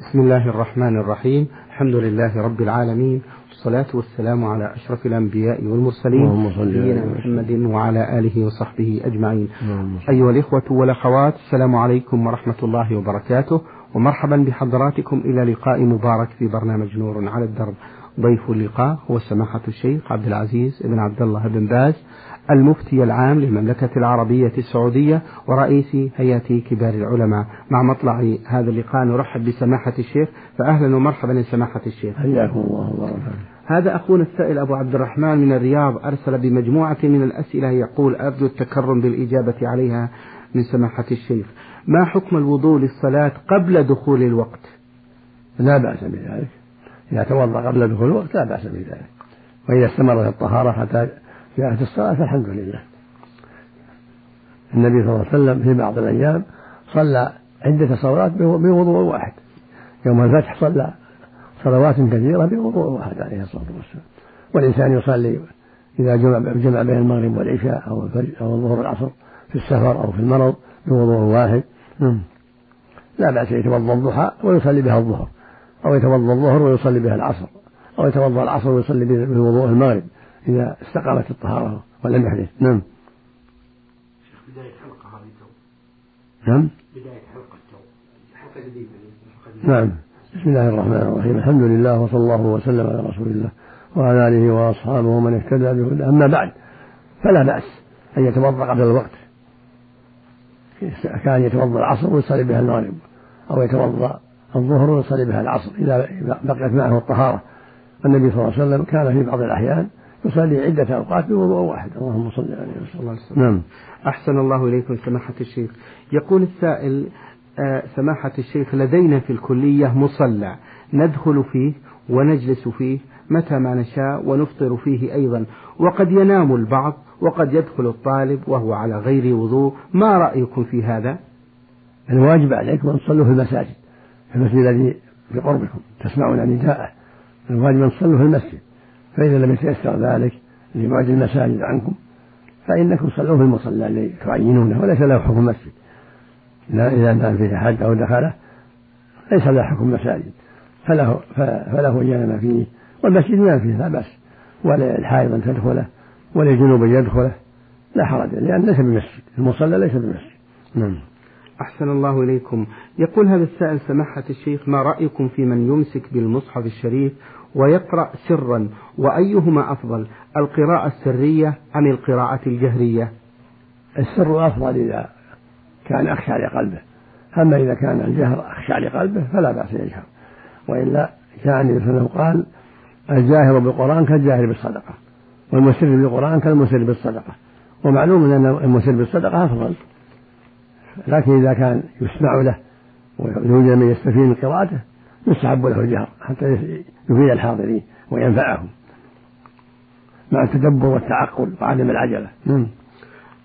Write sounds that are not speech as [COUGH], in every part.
بسم الله الرحمن الرحيم. الحمد لله رب العالمين. والصلاة والسلام على أشرف الأنبياء والمرسلين نبينا محمد. وعلى آله وصحبه أجمعين. أيها الإخوة والأخوات السلام عليكم ورحمة الله وبركاته. ومرحبا بحضراتكم إلى لقاء مبارك في برنامج نور على الدرب. ضيف اللقاء هو سماحة الشيخ عبد العزيز بن عبد الله بن باز. المفتي العام للمملكة العربية السعودية ورئيس هيئة كبار العلماء. مع مطلع هذا اللقاء نرحب بسماحة الشيخ. فأهلا ومرحبا لسماحة الشيخ. حياكم الله وبارك هذا أخونا السائل أبو عبد الرحمن من الرياض أرسل بمجموعة من الأسئلة. يقول أرجو التكرم بالإجابة عليها من سماحة الشيخ. ما حكم الوضوء للصلاة قبل دخول الوقت؟ لا بأس بذلك. إذا توضأ قبل دخول الوقت لا بأس بذلك. وإذا استمرت الطهارة حتى جاءت الصلاة فالحمد لله. النبي صلى الله عليه وسلم في بعض الأيام صلى عدة صلوات بوضوء واحد. يوم الفتح صلى صلوات كثيرة بوضوء واحد عليه الصلاة والسلام. والإنسان يصلي إذا جمع, جمع بين المغرب والعشاء أو الفجر أو الظهر والعصر في السفر أو في المرض بوضوء واحد. لا بأس يتوضأ الضحى ويصلي بها الظهر أو يتوضأ الظهر ويصلي بها العصر أو يتوضأ العصر ويصلي بوضوء المغرب. إذا استقامت الطهارة ولم يحدث. نعم. بداية حلقة هذه تو نعم. بداية حلقة تو حلقة جديدة. نعم. بسم الله الرحمن الرحيم. الحمد لله وصلى الله وسلم على رسول الله وعلى آله وأصحابه ومن اهتدى بهداه. أما بعد فلا بأس أن يتوضأ قبل الوقت. كان يتوضأ العصر ويصلي بها المغرب أو يتوضأ الظهر ويصلي بها العصر إذا بقيت معه الطهارة. النبي صلى الله عليه وسلم كان في بعض الأحيان يصلي عدة أوقات بوضوء واحد. اللهم صل عليه وسلم. نعم. أحسن الله إليكم سماحة الشيخ. يقول السائل آه، سماحة الشيخ لدينا في الكلية مصلى ندخل فيه ونجلس فيه متى ما نشاء ونفطر فيه أيضا. وقد ينام البعض وقد يدخل الطالب وهو على غير وضوء. ما رأيكم في هذا؟ الواجب عليكم أن تصلوا في المساجد في المسجد الذي بقربكم تسمعون نداءه. الواجب أن تصلوا في المسجد. فإذا لم يتيسر ذلك لبعد المساجد عنكم فإنكم صلوا في المصلى الذي تعينونه وليس له حكم مسجد إذا نام فيه أحد أو دخله ليس له حكم مساجد فله فله ينام فيه والمسجد ينام فيه لا بأس. ولا الحائض أن تدخله ولا الجنوب أن يدخله لا حرج لأن ليس بمسجد المصلى ليس بمسجد. نعم. أحسن الله إليكم. يقول هذا السائل سماحة الشيخ ما رأيكم في من يمسك بالمصحف الشريف ويقرأ سرا وأيهما أفضل القراءة السرية أم القراءة الجهرية؟ السر أفضل إذا كان أخشى لقلبه. أما إذا كان الجهر أخشى لقلبه فلا بأس يجهر وإلا كان النبي قال الجاهر بالقرآن كالجاهر بالصدقة والمسر بالقرآن كالمسر بالصدقة. ومعلوم أن المسر بالصدقة أفضل. لكن إذا كان يسمع له ويوجد من يستفيد من قراءته يستحب له الجهر حتى يفيد الحاضرين وينفعهم مع التدبر والتعقل وعدم العجلة. نعم.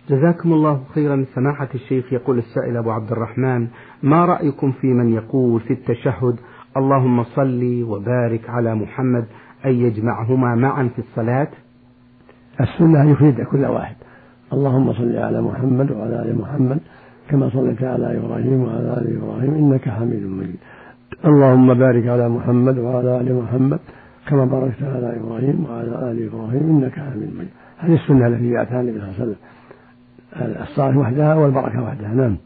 جزاكم الله خيرا. سماحة الشيخ يقول السائل أبو عبد الرحمن ما رأيكم في من يقول في التشهد اللهم صل وبارك على محمد أن يجمعهما معا في الصلاة السنة يفيد كل واحد. اللهم صل على محمد وعلى آل محمد كما صليت على إبراهيم وعلى آل إبراهيم إنك حميد مجيد. اللهم بارك على محمد وعلى آل محمد كما باركت على إبراهيم وعلى آل إبراهيم إنك حميد مجيد. هذه السنة التي جاءتها النبي صلى الله عليه وسلم. الصلاة وحدها والبركة وحدها. نعم.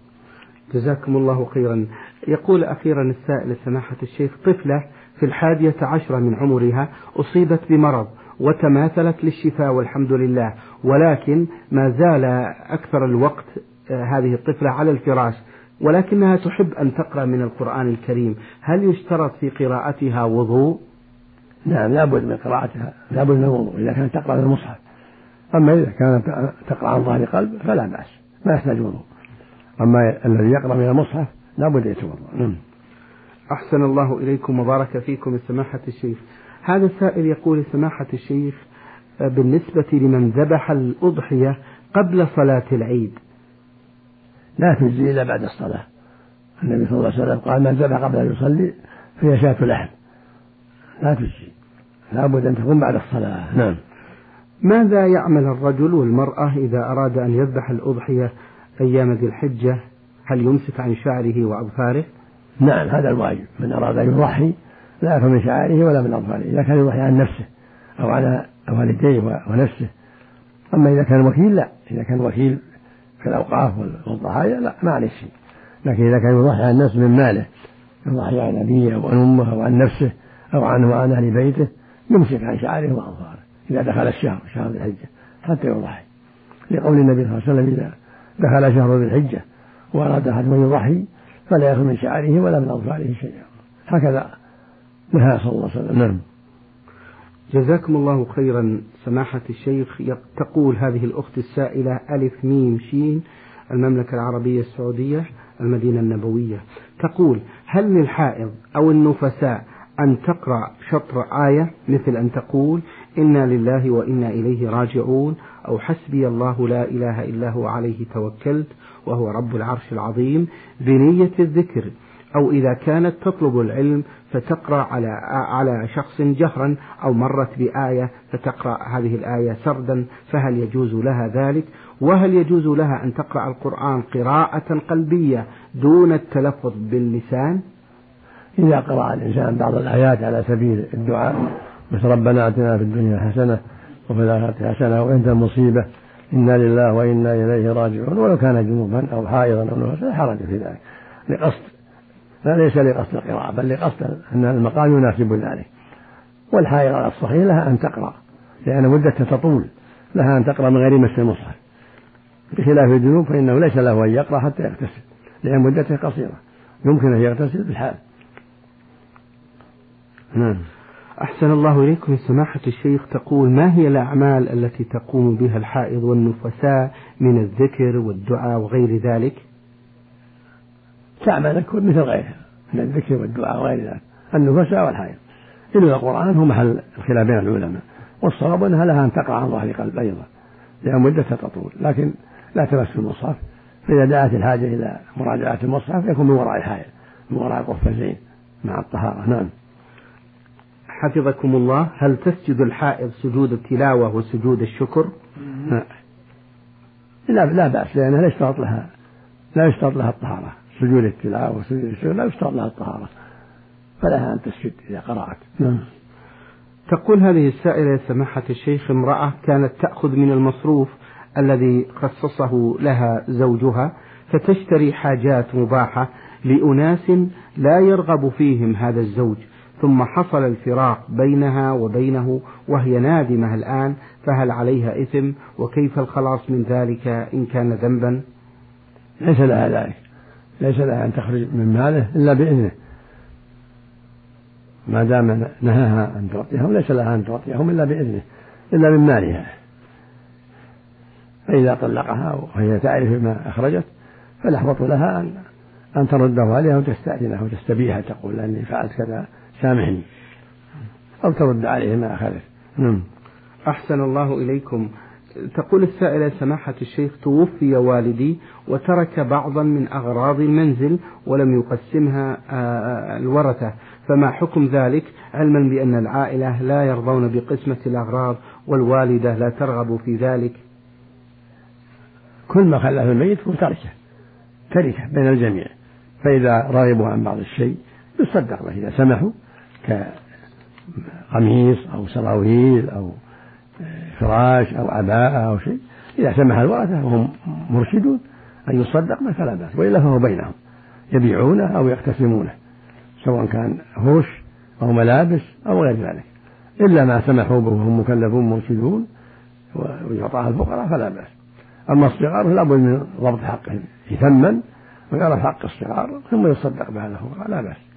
جزاكم الله خيرا. يقول أخيرا السائل سماحة الشيخ طفلة في الحادية عشرة من عمرها أصيبت بمرض وتماثلت للشفاء والحمد لله ولكن ما زال أكثر الوقت آه، هذه الطفلة على الفراش. ولكنها تحب أن تقرأ من القرآن الكريم. هل يشترط في قراءتها وضوء؟ نعم لابد من قراءتها لابد من الوضوء. إذا كانت تقرأ من المصحف. أما إذا كانت تقرأ عن ظهر قلب فلا بأس ما يحتاج وضوء. أما الذي يقرأ من المصحف لابد يتوضأ. نعم. أحسن الله إليكم وبارك فيكم سماحة الشيخ. هذا السائل يقول سماحة الشيخ بالنسبة لمن ذبح الأضحية قبل صلاة العيد لا تجزي إلا بعد الصلاة. النبي صلى الله عليه وسلم قال من ذبح قبل أن يصلي فهي شاة لحم لا تجزي. لابد أن تكون بعد الصلاة. نعم. ماذا يعمل الرجل والمرأة إذا أراد أن يذبح الأضحية أيام ذي الحجة؟ هل يمسك عن شعره وأظفاره؟ نعم هذا الواجب. من أراد أن يضحي لا يأكل من شعائره ولا من أظفاره. إذا كان يضحي عن نفسه أو على والديه ونفسه. أما إذا كان وكيل لا. إذا كان وكيل في الأوقاف والضحايا لا ما عليه شيء. لكن إذا كان يضحي عن نفسه من ماله يضحي عن أبيه أو عن أمه أو عن نفسه أو عنه وعن أهل بيته يمسك عن شعائره وأظفاره إذا دخل الشهر شهر ذي الحجة حتى يضحي. لقول النبي صلى الله عليه وسلم إذا دخل شهر ذي الحجة وأراد أحد أن يضحي فلا يأخذ من شعره ولا من أظفاره شيئا. هكذا نهى صلى الله عليه وسلم. نعم. جزاكم الله خيرا. سماحة الشيخ تقول هذه الأخت السائلة ألف ميم شين المملكة العربية السعودية المدينة النبوية. تقول هل للحائض أو النفساء أن تقرأ شطر آية مثل أن تقول إنا لله وإنا إليه راجعون أو حسبي الله لا إله إلا هو عليه توكلت وهو رب العرش العظيم بنية الذكر. أو إذا كانت تطلب العلم فتقرأ على على شخص جهرا أو مرت بآية فتقرأ هذه الآية سردا فهل يجوز لها ذلك؟ وهل يجوز لها أن تقرأ القرآن قراءة قلبية دون التلفظ باللسان؟ إذا قرأ الإنسان بعض الآيات على سبيل الدعاء مثل ربنا آتنا في الدنيا حسنة وفي الآخرة حسنة وإن المصيبة إنا لله وإنا إليه راجعون ولو كان جنوبا أو حائضا أو نفسا حرج في ذلك لقصد لا ليس لقصد القراءة بل لقصد أن المقام يناسب ذلك. والحائض على الصحيح لها أن تقرأ لأن مدتها تطول لها أن تقرأ من غير مس المصحف. بخلاف الجنوب فإنه ليس له أن يقرأ حتى يغتسل لأن مدته قصيرة. يمكن أن يغتسل بالحال نعم. أحسن الله إليكم سماحة الشيخ. تقول ما هي الأعمال التي تقوم بها الحائض والنفساء من الذكر والدعاء وغير ذلك؟ تعمل مثل غيرها من الذكر والدعاء وغير ذلك. النفساء والحائض إلا القرآن هو محل الخلاف بين العلماء. والصواب أنها لها أن تقرأ عن ظهر قلب أيضا لأن مدتها تطول. لكن لا تمس المصحف. فإذا دعت الحاجة إلى مراجعة المصحف يكون من وراء الحائض من وراء القفزين مع الطهارة. نعم. حفظكم الله. هل تسجد الحائض سجود التلاوة وسجود الشكر؟ لا لا بأس لأنها لا يشترط لها لا يشترط لها الطهارة. سجود التلاوة وسجود الشكر لا يشترط لها الطهارة فلها أن تسجد إذا قرأت. نعم. تقول هذه السائلة سماحة الشيخ امرأة كانت تأخذ من المصروف الذي خصصه لها زوجها فتشتري حاجات مباحة لأناس لا يرغب فيهم هذا الزوج ثم حصل الفراق بينها وبينه وهي نادمة الآن فهل عليها إثم؟ وكيف الخلاص من ذلك إن كان ذنبا؟ ليس لها ذلك. ليس لها أن تخرج من ماله إلا بإذنه. ما دام نهاها أن تعطيهم ليس لها أن تعطيهم إلا بإذنه إلا من مالها. فإذا طلقها وهي تعرف ما أخرجت فالأحوط لها أن أن ترده عليها وتستأذنه وتستبيح تقول أني فعلت كذا سامحني. أو ترد عليه ما أخذت. نعم. أحسن الله إليكم. تقول السائلة سماحة الشيخ توفي والدي وترك بعضا من أغراض المنزل ولم يقسمها آه، آه، الورثة. فما حكم ذلك؟ علما بأن العائلة لا يرضون بقسمة الأغراض والوالدة لا ترغب في ذلك. كل ما خلاه الميت هو تركه تركه بين الجميع. فإذا رغبوا عن بعض الشيء يصدق به إذا سمحوا كقميص أو سراويل أو فراش أو عباءة أو شيء إذا سمح الورثة وهم مرشدون أن يصدق به فلا بأس وإلا فهو بينهم يبيعونه أو يقتسمونه سواء كان فرش أو ملابس أو غير ذلك. إلا ما سمحوا به وهم مكلفون مرشدون ويعطاها الفقراء فلا بأس. أما الصغار فلا بد من ضبط حقهم يثمن ويعرف حق الصغار ثم يصدق بهذا الفقراء لا بأس.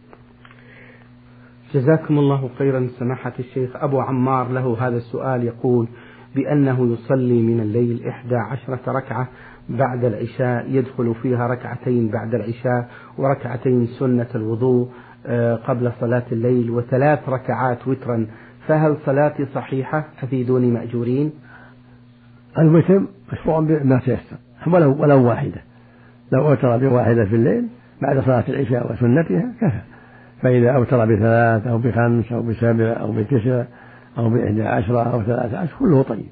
جزاكم الله خيرا. سماحة الشيخ أبو عمار له هذا السؤال يقول بأنه يصلي من الليل إحدى عشرة ركعة بعد العشاء يدخل فيها ركعتين بعد العشاء وركعتين سنة الوضوء آه، قبل صلاة الليل وثلاث ركعات وترا. فهل صلاتي صحيحة؟ أفيدوني مأجورين. الوتر مشروع بما تيسر ولو ولو واحدة. لو أوتر بواحدة في الليل بعد صلاة العشاء وسنتها كفى. فإذا أوتر بثلاث أو بخمس أو بسبع أو بتسع أو بإحدى عشرة أو ثلاثة عشر كله طيب.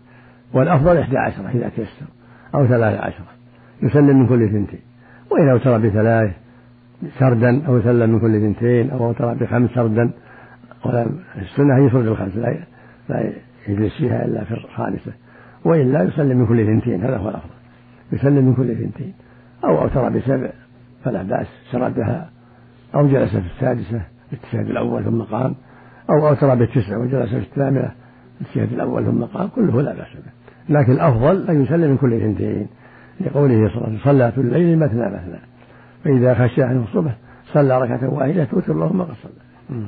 والأفضل إحدى عشرة إذا تيسر أو ثلاثة عشرة يسلم من كل ثنتين. وإذا أوتر بثلاث سردا أو يسلم من كل اثنتين أو أوتر بخمس سردا. السنة هي يفرد الخمس لا لا يجلس فيها إلا في الخامسة. وإلا يسلم من كل اثنتين هذا هو الأفضل. يسلم من كل اثنتين أو أوتر بسبع فلا بأس سردها أو جلس في السادسة التشهد الأول ثم قام أو أوتر بالتسع وجلس في الثامنة التشهد الأول ثم قام كله لا بأس به. لكن الأفضل أن يسلم من كل اثنتين لقوله صلى الله عليه وسلم صلاة الليل مثنى مثنى. فإذا خشى عنه الصبح صلى ركعة واحدة توتر له ما قد صلى.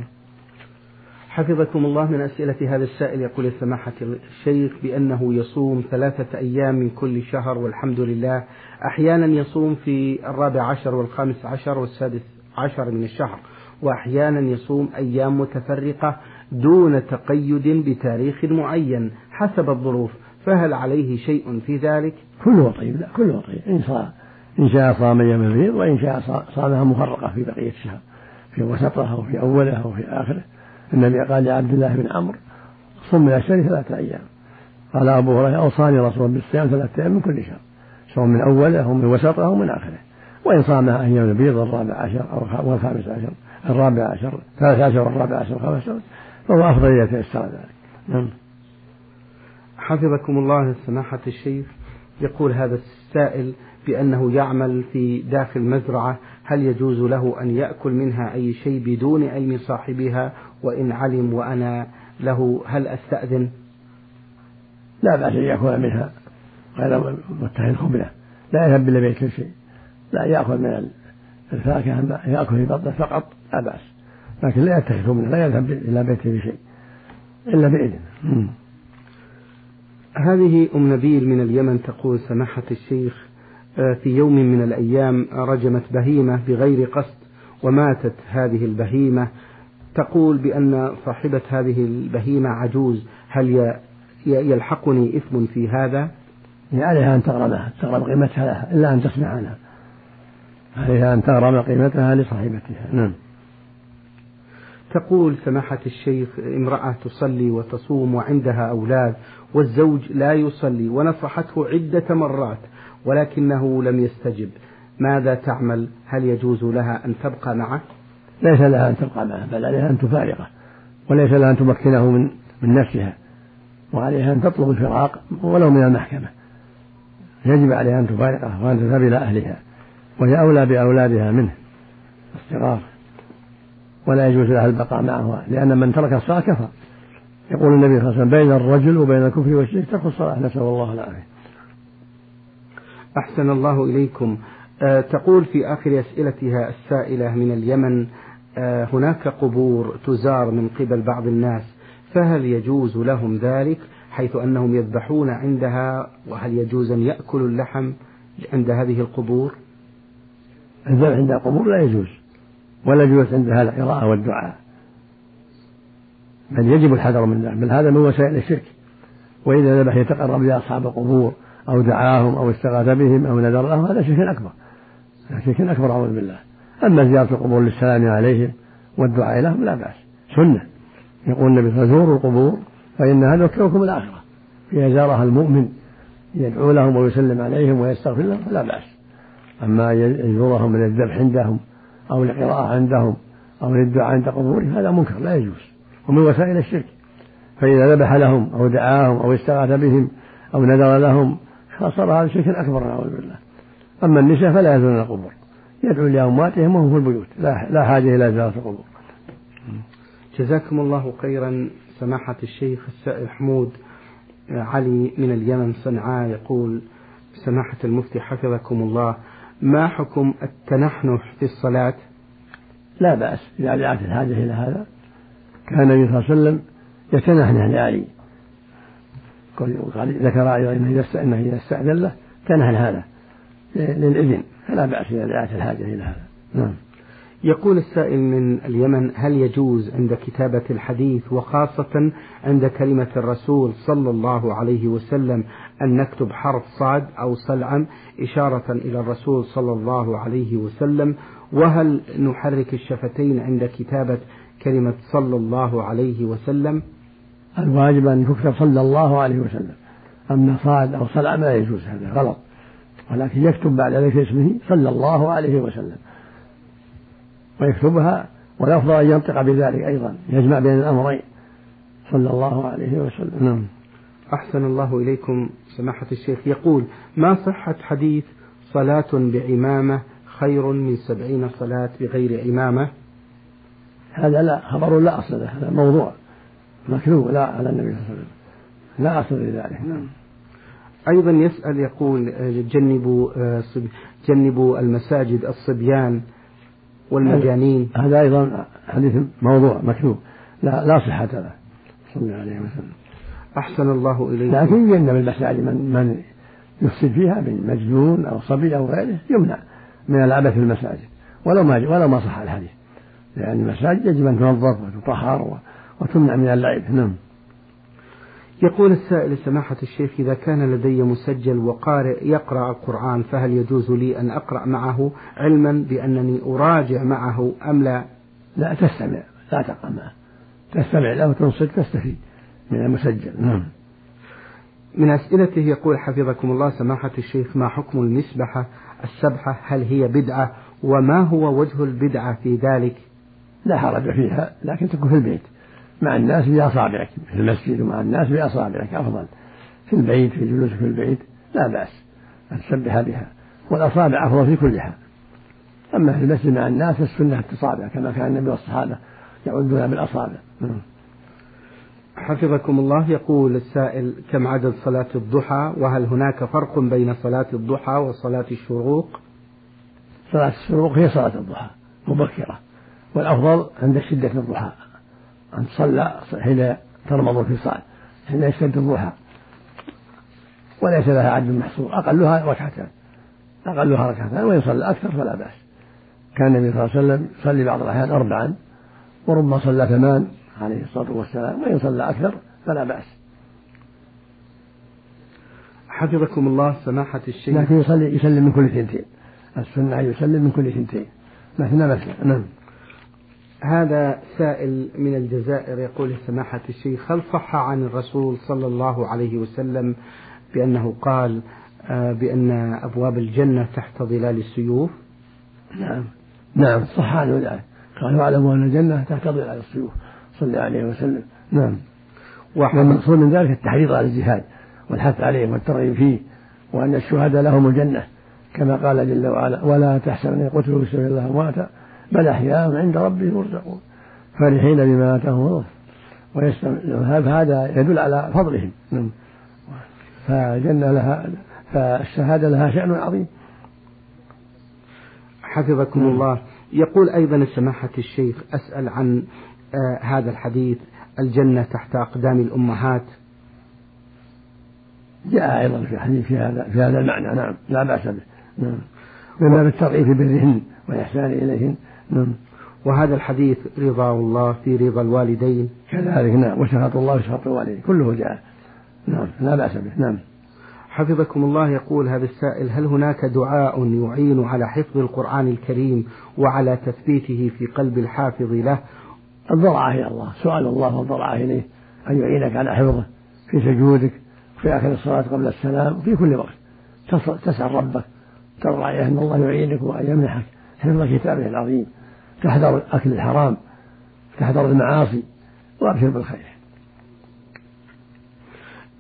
حفظكم الله من أسئلة هذا السائل يقول سماحة الشيخ بأنه يصوم ثلاثة أيام من كل شهر والحمد لله. أحيانا يصوم في الرابع عشر والخامس عشر والسادس عشر من الشهر وأحيانا يصوم أيام متفرقة دون تقيد بتاريخ معين حسب الظروف فهل عليه شيء في ذلك؟ كله طيب لا كله طيب. إن صام إن شاء صام أيام البيض وإن شاء صامها مفرقة في بقية الشهر في وسطها وفي أولها وفي آخره. النبي قال لعبد الله بن عمرو صم من الشهر ثلاثة أيام. قال أبو هريرة أوصاني رسول بالصيام ثلاثة أيام من كل شهر سواء من أوله أو من وسطه أو من آخره. وإن صامها أيام البيض الرابع عشر أو الخامس عشر الرابع عشر الثالث عشر والرابع عشر والخامس عشر فهو أفضل إذا تيسر ذلك. نعم. حفظكم الله سماحة الشيخ. يقول هذا السائل بأنه يعمل في داخل مزرعة هل يجوز له أن يأكل منها أي شيء بدون علم صاحبها؟ وإن علم وأنا له هل أستأذن؟ لا بأس أن يأكل منها غير متخذ خبلة لا يذهب إلا بيت شيء لا يأكل من الفاكهة يأكل في بطنه فقط لا بأس. لكن لا يتخذ منها لا يذهب إلى بيته بشيء إلا بإذن هذه أم نبيل من اليمن تقول سماحة الشيخ آه، في يوم من الأيام رجمت بهيمة بغير قصد وماتت هذه البهيمة. تقول بأن صاحبة هذه البهيمة عجوز هل يلحقني إثم في هذا؟ عليها أن تغرمها تغرم قيمتها لها إلا أن تسمع عنها. عليها أن تغرم قيمتها لصاحبتها. نعم. تقول سماحة الشيخ امرأة تصلي وتصوم وعندها أولاد والزوج لا يصلي ونصحته عدة مرات ولكنه لم يستجب. ماذا تعمل؟ هل يجوز لها أن تبقى معه؟ ليس لها أن تبقى معه بل عليها أن تفارقه وليس لها أن تمكنه من من نفسها وعليها أن تطلب الفراق ولو من المحكمة. يجب عليها أن تفارقه وأن تذهب إلى أهلها. وهي أولى بأولادها منه. الصغار ولا يجوز لها البقاء معه لأن من ترك الصلاة كفر. يقول النبي صلى الله عليه وسلم بين الرجل وبين الكفر والشرك ترك الصلاة نسأل الله العافية. أحسن الله إليكم. أه تقول في آخر أسئلتها السائلة من اليمن أه هناك قبور تزار من قبل بعض الناس فهل يجوز لهم ذلك حيث أنهم يذبحون عندها وهل يجوز أن يأكلوا اللحم عند هذه القبور؟ الذبح عند القبور لا يجوز ولا يجوز عندها القراءة والدعاء. بل يجب الحذر من ذلك بل هذا من وسائل الشرك. وإذا ذبح يتقرب لأصحاب القبور أو دعاهم أو استغاث بهم أو نذر لهم هذا شرك أكبر. شرك أكبر أعوذ بالله. أما زيارة القبور للسلام عليهم والدعاء لهم لا بأس. سنة. يقول النبي صلى الله عليه وسلم زوروا القبور فإنها ذكركم الآخرة. فيها زارها المؤمن يدعو لهم ويسلم عليهم ويستغفر لهم فلا بأس. أما يزورهم من الذبح عندهم أو القراءة عندهم أو للدعاء عند قبورهم هذا منكر لا يجوز ومن وسائل الشرك. فإذا ذبح لهم أو دعاهم أو استغاث بهم أو نذر لهم فصار هذا شرك أكبر نعوذ بالله. أما النساء فلا يزورون القبور يدعو لأمواتهم وهم في البيوت لا, لا حاجة إلى زيارة القبور. جزاكم الله خيرا سماحة الشيخ السائل حمود علي من اليمن صنعاء يقول سماحة المفتي حفظكم الله ما حكم التنحنح في الصلاة؟ لا بأس. إذا دعت الحاجة إلى هذا كان النبي صلى الله عليه وسلم يتنحنح لعلي ذكر أيضا أنه إذا استأذن له تنحن هذا للإذن. فلا بأس إذا دعت الحاجة إلى هذا. نعم. يقول السائل من اليمن هل يجوز عند كتابة الحديث وخاصة عند كلمة الرسول صلى الله عليه وسلم أن نكتب حرف صاد أو صلعا إشارة إلى الرسول صلى الله عليه وسلم؟ وهل نحرك الشفتين عند كتابة كلمة صلى الله عليه وسلم؟ الواجب أن يكتب صلى الله عليه وسلم. أما صاد أو صلع ما يجوز هذا غلط. ولكن يكتب بعد ذلك اسمه صلى الله عليه وسلم. ويكتبها والأفضل أن ينطق بذلك أيضا يجمع بين الأمرين. صلى الله عليه وسلم. نعم. أحسن الله إليكم سماحة الشيخ. يقول ما صحة حديث صلاة بعمامة خير من سبعين صلاة بغير عمامة؟ هذا لا خبر لا أصل له هذا موضوع مكذوب لا على النبي صلى الله عليه وسلم. لا أصل لذلك. نعم. أيضا يسأل يقول جنبوا آه، جنبوا المساجد الصبيان. والمجانين هذا أيضا حديث موضوع مكتوب لا لا صحة له. صلى الله عليه وسلم. أحسن الله إليك لكن يجنب المساجد من من يفسد فيها من مجنون أو صبي أو غيره يمنع من العبث في المساجد. ولو ما ولو ما صح الحديث. لأن المساجد يجب أن تنظف وتطهر وتمنع من اللعب. نعم. يقول السائل سماحة الشيخ إذا كان لدي مسجل وقارئ يقرأ القرآن فهل يجوز لي أن أقرأ معه علما بأنني أراجع معه أم لا؟ لا تستمع لا تقرأ معه. تستمع له وتنصت تستفيد من المسجل. نعم. من أسئلته يقول حفظكم الله سماحة الشيخ ما حكم المسبحة؟ السبحة هل هي بدعة؟ وما هو وجه البدعة في ذلك؟ لا حرج فيها لكن تكون في البيت. مع الناس بأصابعك في المسجد ومع الناس بأصابعك أفضل. في البيت في جلوسك في البيت لا بأس أن تسبح بها. والأصابع أفضل في كل حال أما في المسجد مع الناس السنة التصابع كما كان النبي والصحابة يعدون بالأصابع. حفظكم الله. يقول السائل كم عدد صلاة الضحى؟ وهل هناك فرق بين صلاة الضحى وصلاة الشروق؟ صلاة الشروق هي صلاة الضحى مبكرة. والأفضل عند شدة الضحى. أن تصلى حين ترمض الفصال حين يشتد الضحى وليس لها عدد محصور أقلها ركعتان. أقلها ركعتان وإن صلى أكثر فلا بأس. كان النبي صلى الله عليه وسلم يصلي بعض الأحيان أربعا وربما صلى ثمان عليه الصلاة والسلام وإن صلى أكثر فلا بأس. حفظكم الله سماحة الشيخ. لكن يصلي يسلم من كل ثنتين. السنة أن يسلم من كل ثنتين. مثنى مثنى نعم. هذا سائل من الجزائر يقول سماحة الشيخ هل صح عن الرسول صلى الله عليه وسلم بأنه قال آه، بأن أبواب الجنة تحت ظلال السيوف؟ نعم. نعم صح عنه ذلك. قال واعلموا أن الجنة تحت ظلال السيوف. صلى الله عليه وسلم. نعم. والمقصود من ذلك التحريض على الجهاد والحث عليه والترغيب فيه وأن الشهداء لهم الجنة كما قال جل وعلا ولا تحسبن قتلوا في سبيل الله أمواتا بل أحياء عند ربهم يرزقون فرحين بما آتاهم الله. فهذا يدل على فضلهم. نعم. فالجنة لها فالشهادة لها شأن عظيم. حفظكم نعم. الله. يقول أيضا سماحة الشيخ أسأل عن آه هذا الحديث الجنة تحت أقدام الأمهات. جاء أيضا في حديث في هذا في هذا المعنى. نعم. لا بأس به. نعم. من باب الترغيب برهن والإحسان إليهن. نعم. وهذا الحديث رضا الله في رضا الوالدين. كذلك نعم. وشهادة الله وشهادة الوالدين. كله جاء. نعم. لا بأس به. نعم. حفظكم الله يقول هذا السائل هل هناك دعاء يعين على حفظ القرآن الكريم وعلى تثبيته في قلب الحافظ له؟ الضرعة إلى الله. سؤال الله والضرعة إليه. أن يعينك على حفظه في سجودك في آخر الصلاة قبل السلام في كل وقت. تسأل ربك. ترى أن الله يعينك وأن يمنحك حفظ كتابه العظيم تحذر أكل الحرام تحذر المعاصي وأبشر بالخير.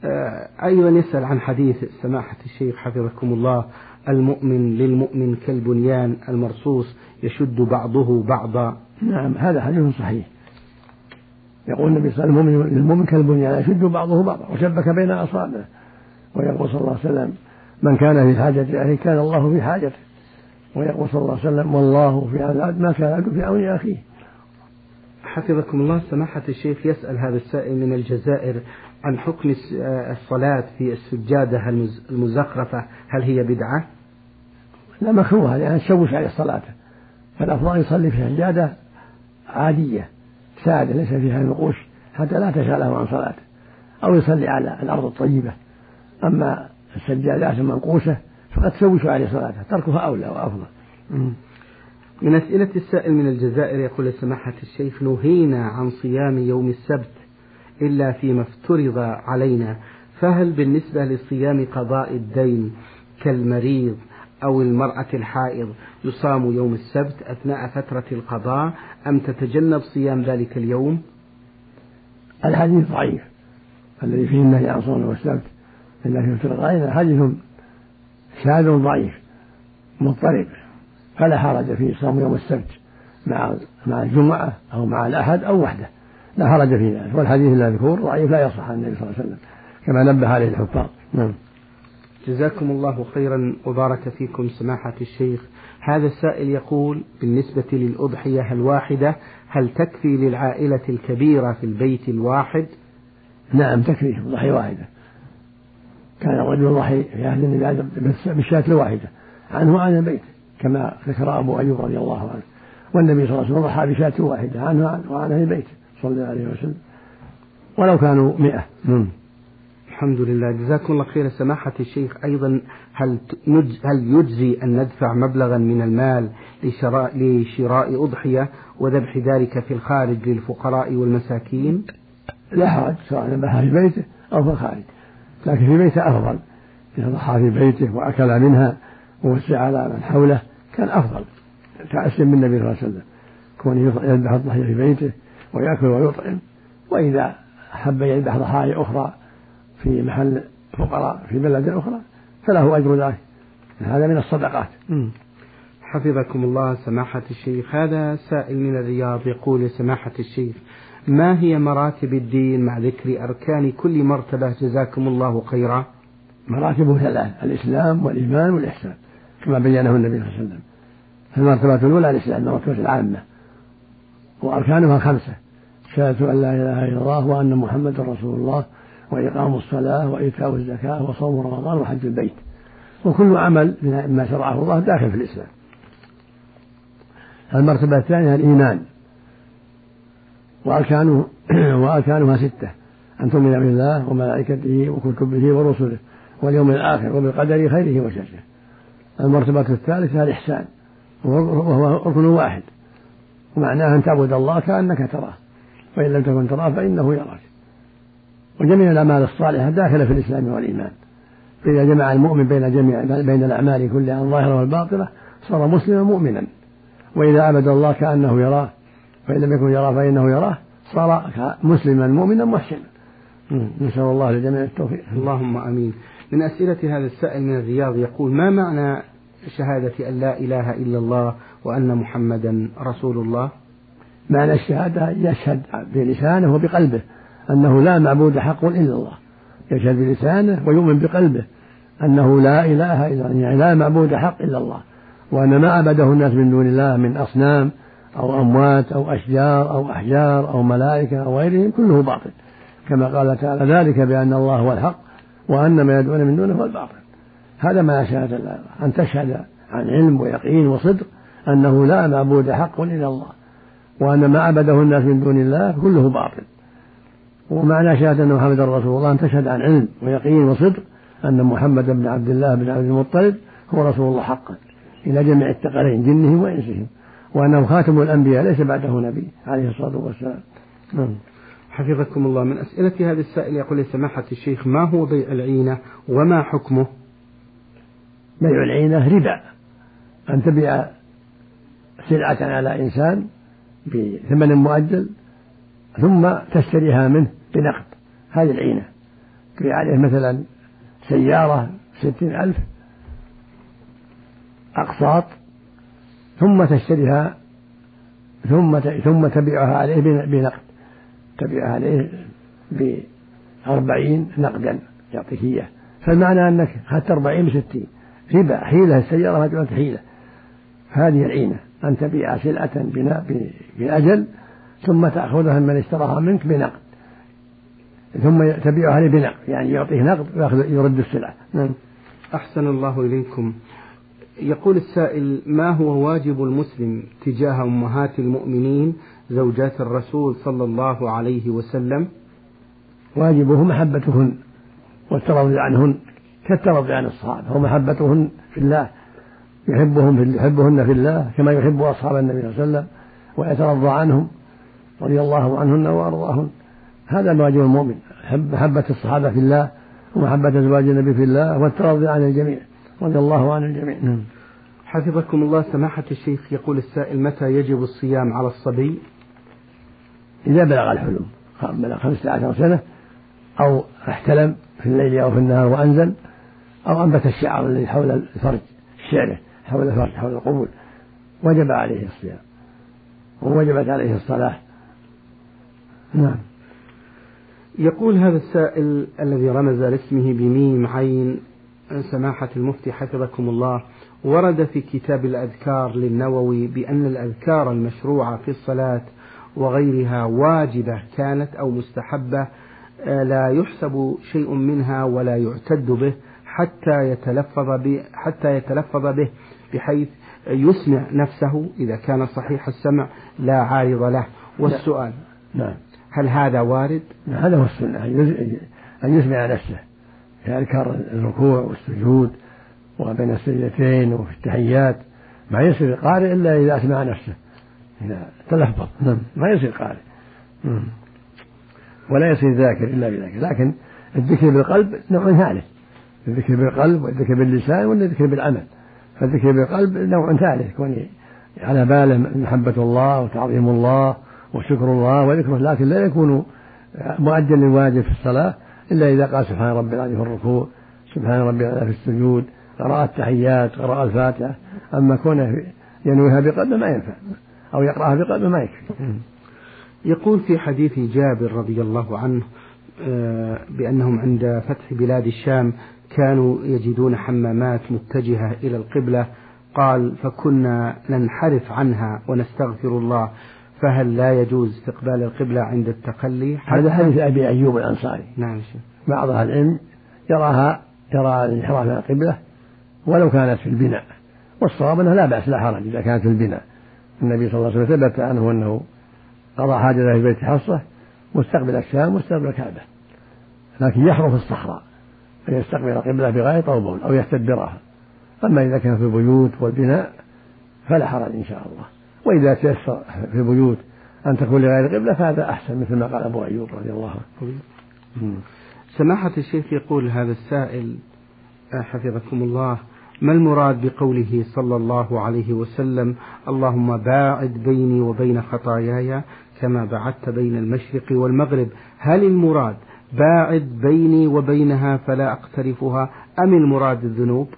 آه، أيضا يسأل عن حديث سماحة الشيخ حفظكم الله المؤمن للمؤمن كالبنيان المرصوص يشد بعضه بعضا. نعم هذا حديث صحيح. يقول النبي صلى الله عليه وسلم للمؤمن كالبنيان يشد بعضه بعضا وشبك بين أصابعه. ويقول صلى الله عليه وسلم من كان في حاجة أخيه كان الله في حاجته. ويقول صلى الله عليه وسلم والله في هذا العبد ما كان العبد في عون أخيه. حفظكم الله سماحة الشيخ يسأل هذا السائل من الجزائر عن حكم الصلاة في السجادة المزخرفة هل هي بدعة؟ لا مكروهة لأن تشوش عليه الصلاة. فالأفضل يصلي في سجادة عادية سادة ليس فيها نقوش حتى لا تشغله عن صلاته أو يصلي على الأرض الطيبة. أما السجادات المنقوشة فقد تشوش عليه صلاته تركها أولى وأفضل. من أسئلة السائل من الجزائر يقول سماحة الشيخ نهينا عن صيام يوم السبت إلا فيما افترض علينا فهل بالنسبة للصيام قضاء الدين كالمريض أو المرأة الحائض يصام يوم السبت أثناء فترة القضاء أم تتجنب صيام ذلك اليوم؟ الحديث ضعيف. الذي فيه النهي عن صوم يوم السبت إلا في فترة الغائب حديث شاذ ضعيف مضطرب فلا حرج في صوم يوم السبت مع مع الجمعة أو مع الأحد أو وحده. لا حرج في ذلك والحديث المذكور ضعيف لا يصح عن النبي صلى الله عليه وسلم كما نبه عليه الحفاظ. نعم. جزاكم الله خيرا وبارك فيكم سماحة الشيخ. هذا السائل يقول بالنسبة للأضحية الواحدة هل تكفي للعائلة الكبيرة في البيت الواحد؟ نعم تكفي أضحية واحدة. كان الرجل يضحي في عهد النبي بالشاة الواحدة. عنه وعن البيت كما ذكر أبو أيوب رضي الله عنه. والنبي صلى الله عليه وسلم ضحى بشاة واحدة عنه وعن أهل البيت صلى الله عليه وسلم. ولو كانوا مئة. مم. الحمد لله. جزاكم الله خير سماحة الشيخ. أيضا هل هل يجزي أن ندفع مبلغا من المال لشراء لشراء أضحية وذبح ذلك في الخارج للفقراء والمساكين؟ لا حرج سواء ذبحها في بيته أو في الخارج. لكن في بيته أفضل. إذا ضحى في بيته وأكل منها ووسع على من حوله كان أفضل. تأسم من النبي صلى الله عليه وسلم. كونه يذبح الضحية في بيته ويأكل ويطعم. وإذا أحب يذبح ضحايا أخرى في محل فقراء في بلد أخرى فله أجر ذلك. هذا من الصدقات. حفظكم الله سماحة الشيخ. هذا سائل من الرياض يقول سماحة الشيخ ما هي مراتب الدين مع ذكر أركان كل مرتبة جزاكم الله خيرا؟ مراتبه ثلاث الإسلام والإيمان والإحسان كما بينه النبي صلى الله عليه وسلم. المرتبة الأولى الإسلام المرتبة العامة وأركانها خمسة شهادة أن لا إله إلا الله وأن محمدا رسول الله وإقام الصلاة وإيتاء الزكاة وصوم رمضان وحج البيت. وكل عمل مما شرعه الله داخل في الإسلام. المرتبة الثانية الإيمان. وأركانه [CLEARS THROAT] وأركانها ستة أن تؤمن بالله وملائكته وكتبه ورسله واليوم الآخر وبالقدر خيره وشره. المرتبة الثالثة الإحسان وهو ركن واحد ومعناه أن تعبد الله كأنك تراه فإن لم تكن تراه فإنه يراك. وجميع الأعمال الصالحة داخلة في الإسلام والإيمان. فإذا جمع المؤمن بين جميع بين الأعمال كلها الظاهرة والباطنة صار مسلما مؤمنا. وإذا عبد الله كأنه يراه فإن لم يكن يراه فإنه يراه صار مسلما مؤمنا محسنا. نسأل الله للجميع التوفيق. اللهم آمين. من أسئلة هذا السائل من الرياض يقول ما معنى شهادة أن لا إله إلا الله وأن محمدا رسول الله؟ معنى الشهادة يشهد بلسانه وبقلبه أنه لا معبود حق إلا الله. يشهد بلسانه ويؤمن بقلبه أنه لا إله إلا الله يعني لا معبود حق إلا الله. وأن ما عبده الناس من دون الله من أصنام أو أموات أو أشجار أو أحجار أو ملائكة أو غيرهم كله باطل. كما قال تعالى ذلك بأن الله هو الحق وأن ما يدعون من دونه هو الباطل. هذا ما شهادة الله أن تشهد عن علم ويقين وصدق أنه لا معبود حق إلا الله وأن ما عبده الناس من دون الله كله باطل. ومعنى شهادة أن محمدا رسول الله أن تشهد عن علم ويقين وصدق أن محمد بن عبد الله بن عبد المطلب هو رسول الله حقا إلى جميع الثقلين جنهم وإنسهم. وأنه خاتم الأنبياء ليس بعده نبي عليه الصلاة والسلام. نعم. حفظكم الله. من أسئلة هذا السائل يقول لسماحة الشيخ ما هو بيع العينة وما حكمه؟ بيع العينة ربا. أن تبيع سلعة على إنسان بثمن مؤجل ثم تشتريها منه بنقد. هذه العينة. تبيع عليه مثلا سيارة ستين ألف أقساط ثم تشتريها ثم ثم تبيعها عليه بنقد. تبيعها عليه بأربعين نقدا يعطيك إياه. فالمعنى أنك أخذت أربعين بستين. ربا حيلة السيارة ما حيلة. هذه العينة أن تبيع سلعة بأجل ثم تأخذها من اشتراها منك بنقد. ثم تبيعها عليه بنقد يعني يعطيه نقد ويأخذ يرد السلعة. نعم. أحسن الله إليكم. يقول السائل ما هو واجب المسلم تجاه أمهات المؤمنين زوجات الرسول صلى الله عليه وسلم؟ واجبه محبتهن والترضي عنهن كالترضي عن الصحابة ومحبتهن في الله يحبهم في يحبهن في الله كما يحب أصحاب النبي صلى الله عليه وسلم ويترضى عنهم رضي الله عنهن وأرضاهن. هذا واجب المؤمن محبة الصحابة في الله ومحبة أزواج النبي في الله والترضي عن الجميع. رضي الله عن الجميع نعم. حفظكم الله سماحة الشيخ يقول السائل متى يجب الصيام على الصبي؟ إذا بلغ الحلم بلغ خمسة عشر سنة أو احتلم في الليل أو في النهار وأنزل أو أنبت الشعر الذي حول الفرج الشعرة حول الفرج حول القبول وجب عليه الصيام ووجبت عليه الصلاة. نعم. يقول هذا السائل الذي رمز لاسمه بميم عين سماحة المفتي حفظكم الله ورد في كتاب الأذكار للنووي بأن الأذكار المشروعة في الصلاة وغيرها واجبة كانت أو مستحبة آه، لا يحسب شيء منها ولا يعتد به حتى يتلفظ به حتى يتلفظ به بحيث يسمع نفسه إذا كان صحيح السمع لا عارض له. والسؤال نعم. هل هذا وارد؟ هذا هو السنة أن يسمع نفسه. في أذكار الركوع والسجود وبين السجدتين وفي التحيات. ما يصير القارئ إلا إذا أسمع نفسه. إذا تلفظ. نعم. ما يصير قارئ. ولا يصير ذاكر إلا بذاكر. لكن الذكر بالقلب نوع ثالث. الذكر بالقلب والذكر باللسان والذكر بالعمل. فالذكر بالقلب نوع ثالث. يكون على باله محبة الله وتعظيم الله وشكر الله وذكره. لكن لا يكون مؤديا للواجب في الصلاة. إلا إذا قال سبحان ربي العظيم في الركوع سبحان ربي العظيم في السجود قراءة التحيات قراءة الفاتحة. أما كونه ينويها بقلبه ما ينفع أو يقرأها بقلبه ما يكفي. يقول في حديث جابر رضي الله عنه آه، بأنهم عند فتح بلاد الشام كانوا يجدون حمامات متجهة إلى القبلة. قال فكنا ننحرف عنها ونستغفر الله. فهل لا يجوز استقبال القبلة عند التخلي؟ هذا حديث أبي أيوب الأنصاري. نعم شيخ. بعض أهل العلم يراها يرى الانحراف من القبلة ولو كانت في البناء. والصواب أنه لا بأس لا حرج إذا كانت في البناء. النبي صلى الله عليه وسلم ثبت عنه أنه قضى حاجته في بيت حصة مستقبل الشام مستقبل الكعبة. لكن يحرم في الصحراء فيستقبل القبلة بغاية أو بول أو يستدبرها. أما إذا كان في البيوت والبناء فلا حرج إن شاء الله. وإذا تيسر في البيوت أن تكون لغير القبلة فهذا أحسن مثل ما قال أبو أيوب رضي الله عنه. سماحة الشيخ يقول هذا السائل حفظكم الله ما المراد بقوله صلى الله عليه وسلم؟ اللهم باعد بيني وبين خطاياي كما بعدت بين المشرق والمغرب. هل المراد باعد بيني وبينها فلا أقترفها أم المراد الذنوب؟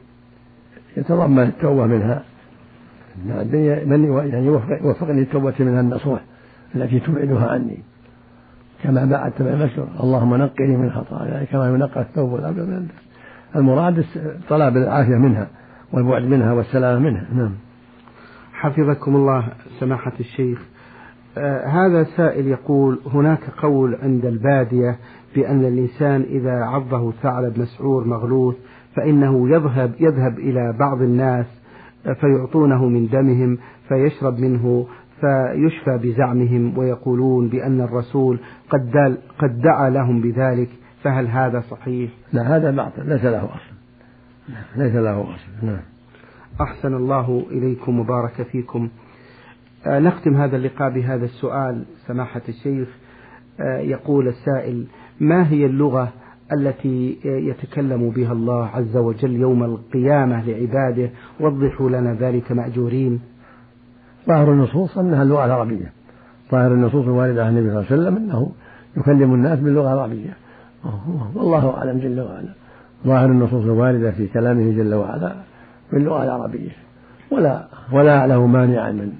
يتضمن التوبة منها. من يعني يوفقني التوبة منها النصوح التي تبعدها عني. كما بعدت بين المشرق اللهم نقني من خطاياي كما ينقى الثوب والأبيض من المراد طلب العافية منها والبعد منها والسلامة منها. نعم. حفظكم الله سماحة الشيخ. آه هذا سائل يقول هناك قول عند البادية بأن الإنسان إذا عضه ثعلب مسعور مغلوث فإنه يذهب يذهب إلى بعض الناس فيعطونه من دمهم فيشرب منه فيشفى بزعمهم ويقولون بأن الرسول قد, قد دعا لهم بذلك فهل هذا صحيح؟ لا هذا باطل ليس له أصل. ليس له أصل نعم. أحسن الله إليكم وبارك فيكم. آه نختم هذا اللقاء بهذا السؤال سماحة الشيخ. آه يقول السائل ما هي اللغة التي يتكلم بها الله عز وجل يوم القيامة لعباده وضحوا لنا ذلك مأجورين. ظاهر النصوص أنها اللغة العربية. ظاهر النصوص الواردة عن النبي صلى الله عليه وسلم أنه يكلم الناس باللغة العربية. والله أعلم جل وعلا. ظاهر النصوص الواردة في كلامه جل وعلا باللغة العربية. ولا ولا أعلم مانعا من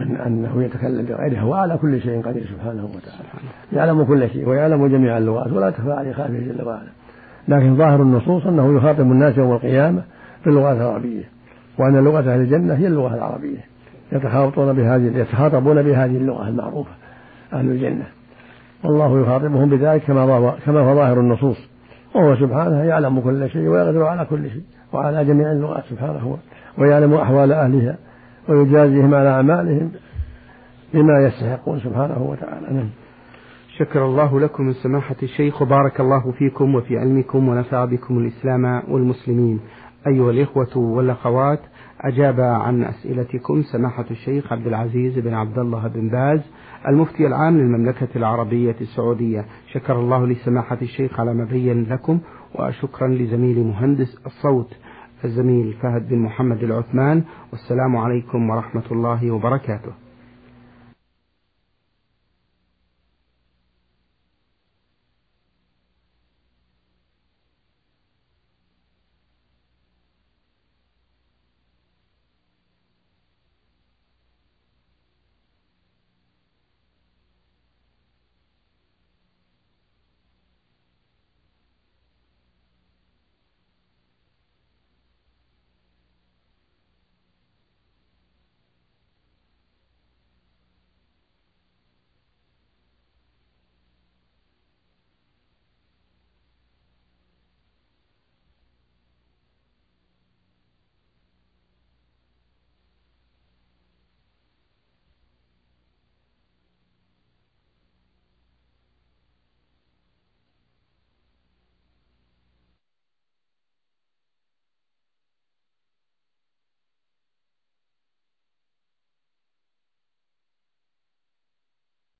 من أنه يتكلم بغيرها وعلى كل شيء قدير سبحانه وتعالى. يعلم كل شيء ويعلم جميع اللغات ولا تخفى عليه خافه جل وعلا. لكن ظاهر النصوص أنه يخاطب الناس يوم القيامة باللغات العربية وأن لغة أهل الجنة هي اللغة العربية. يتخاطبون بهذه يتخاطبون بهذه اللغة المعروفة أهل الجنة. والله يخاطبهم بذلك كما كما هو ظاهر النصوص. وهو سبحانه يعلم كل شيء ويقدر على كل شيء وعلى جميع اللغات سبحانه ويعلم أحوال أهلها ويجازيهم على أعمالهم بما يستحقون سبحانه وتعالى. نعم. شكر الله لكم من سماحة الشيخ وبارك الله فيكم وفي علمكم ونفع بكم الإسلام والمسلمين. أيها الإخوة والأخوات أجاب عن أسئلتكم سماحة الشيخ عبد العزيز بن عبد الله بن باز المفتي العام للمملكة العربية السعودية. شكر الله لسماحة الشيخ على ما بين لكم وشكرا لزميل مهندس الصوت. الزميل فهد بن محمد العثمان والسلام عليكم ورحمة الله وبركاته.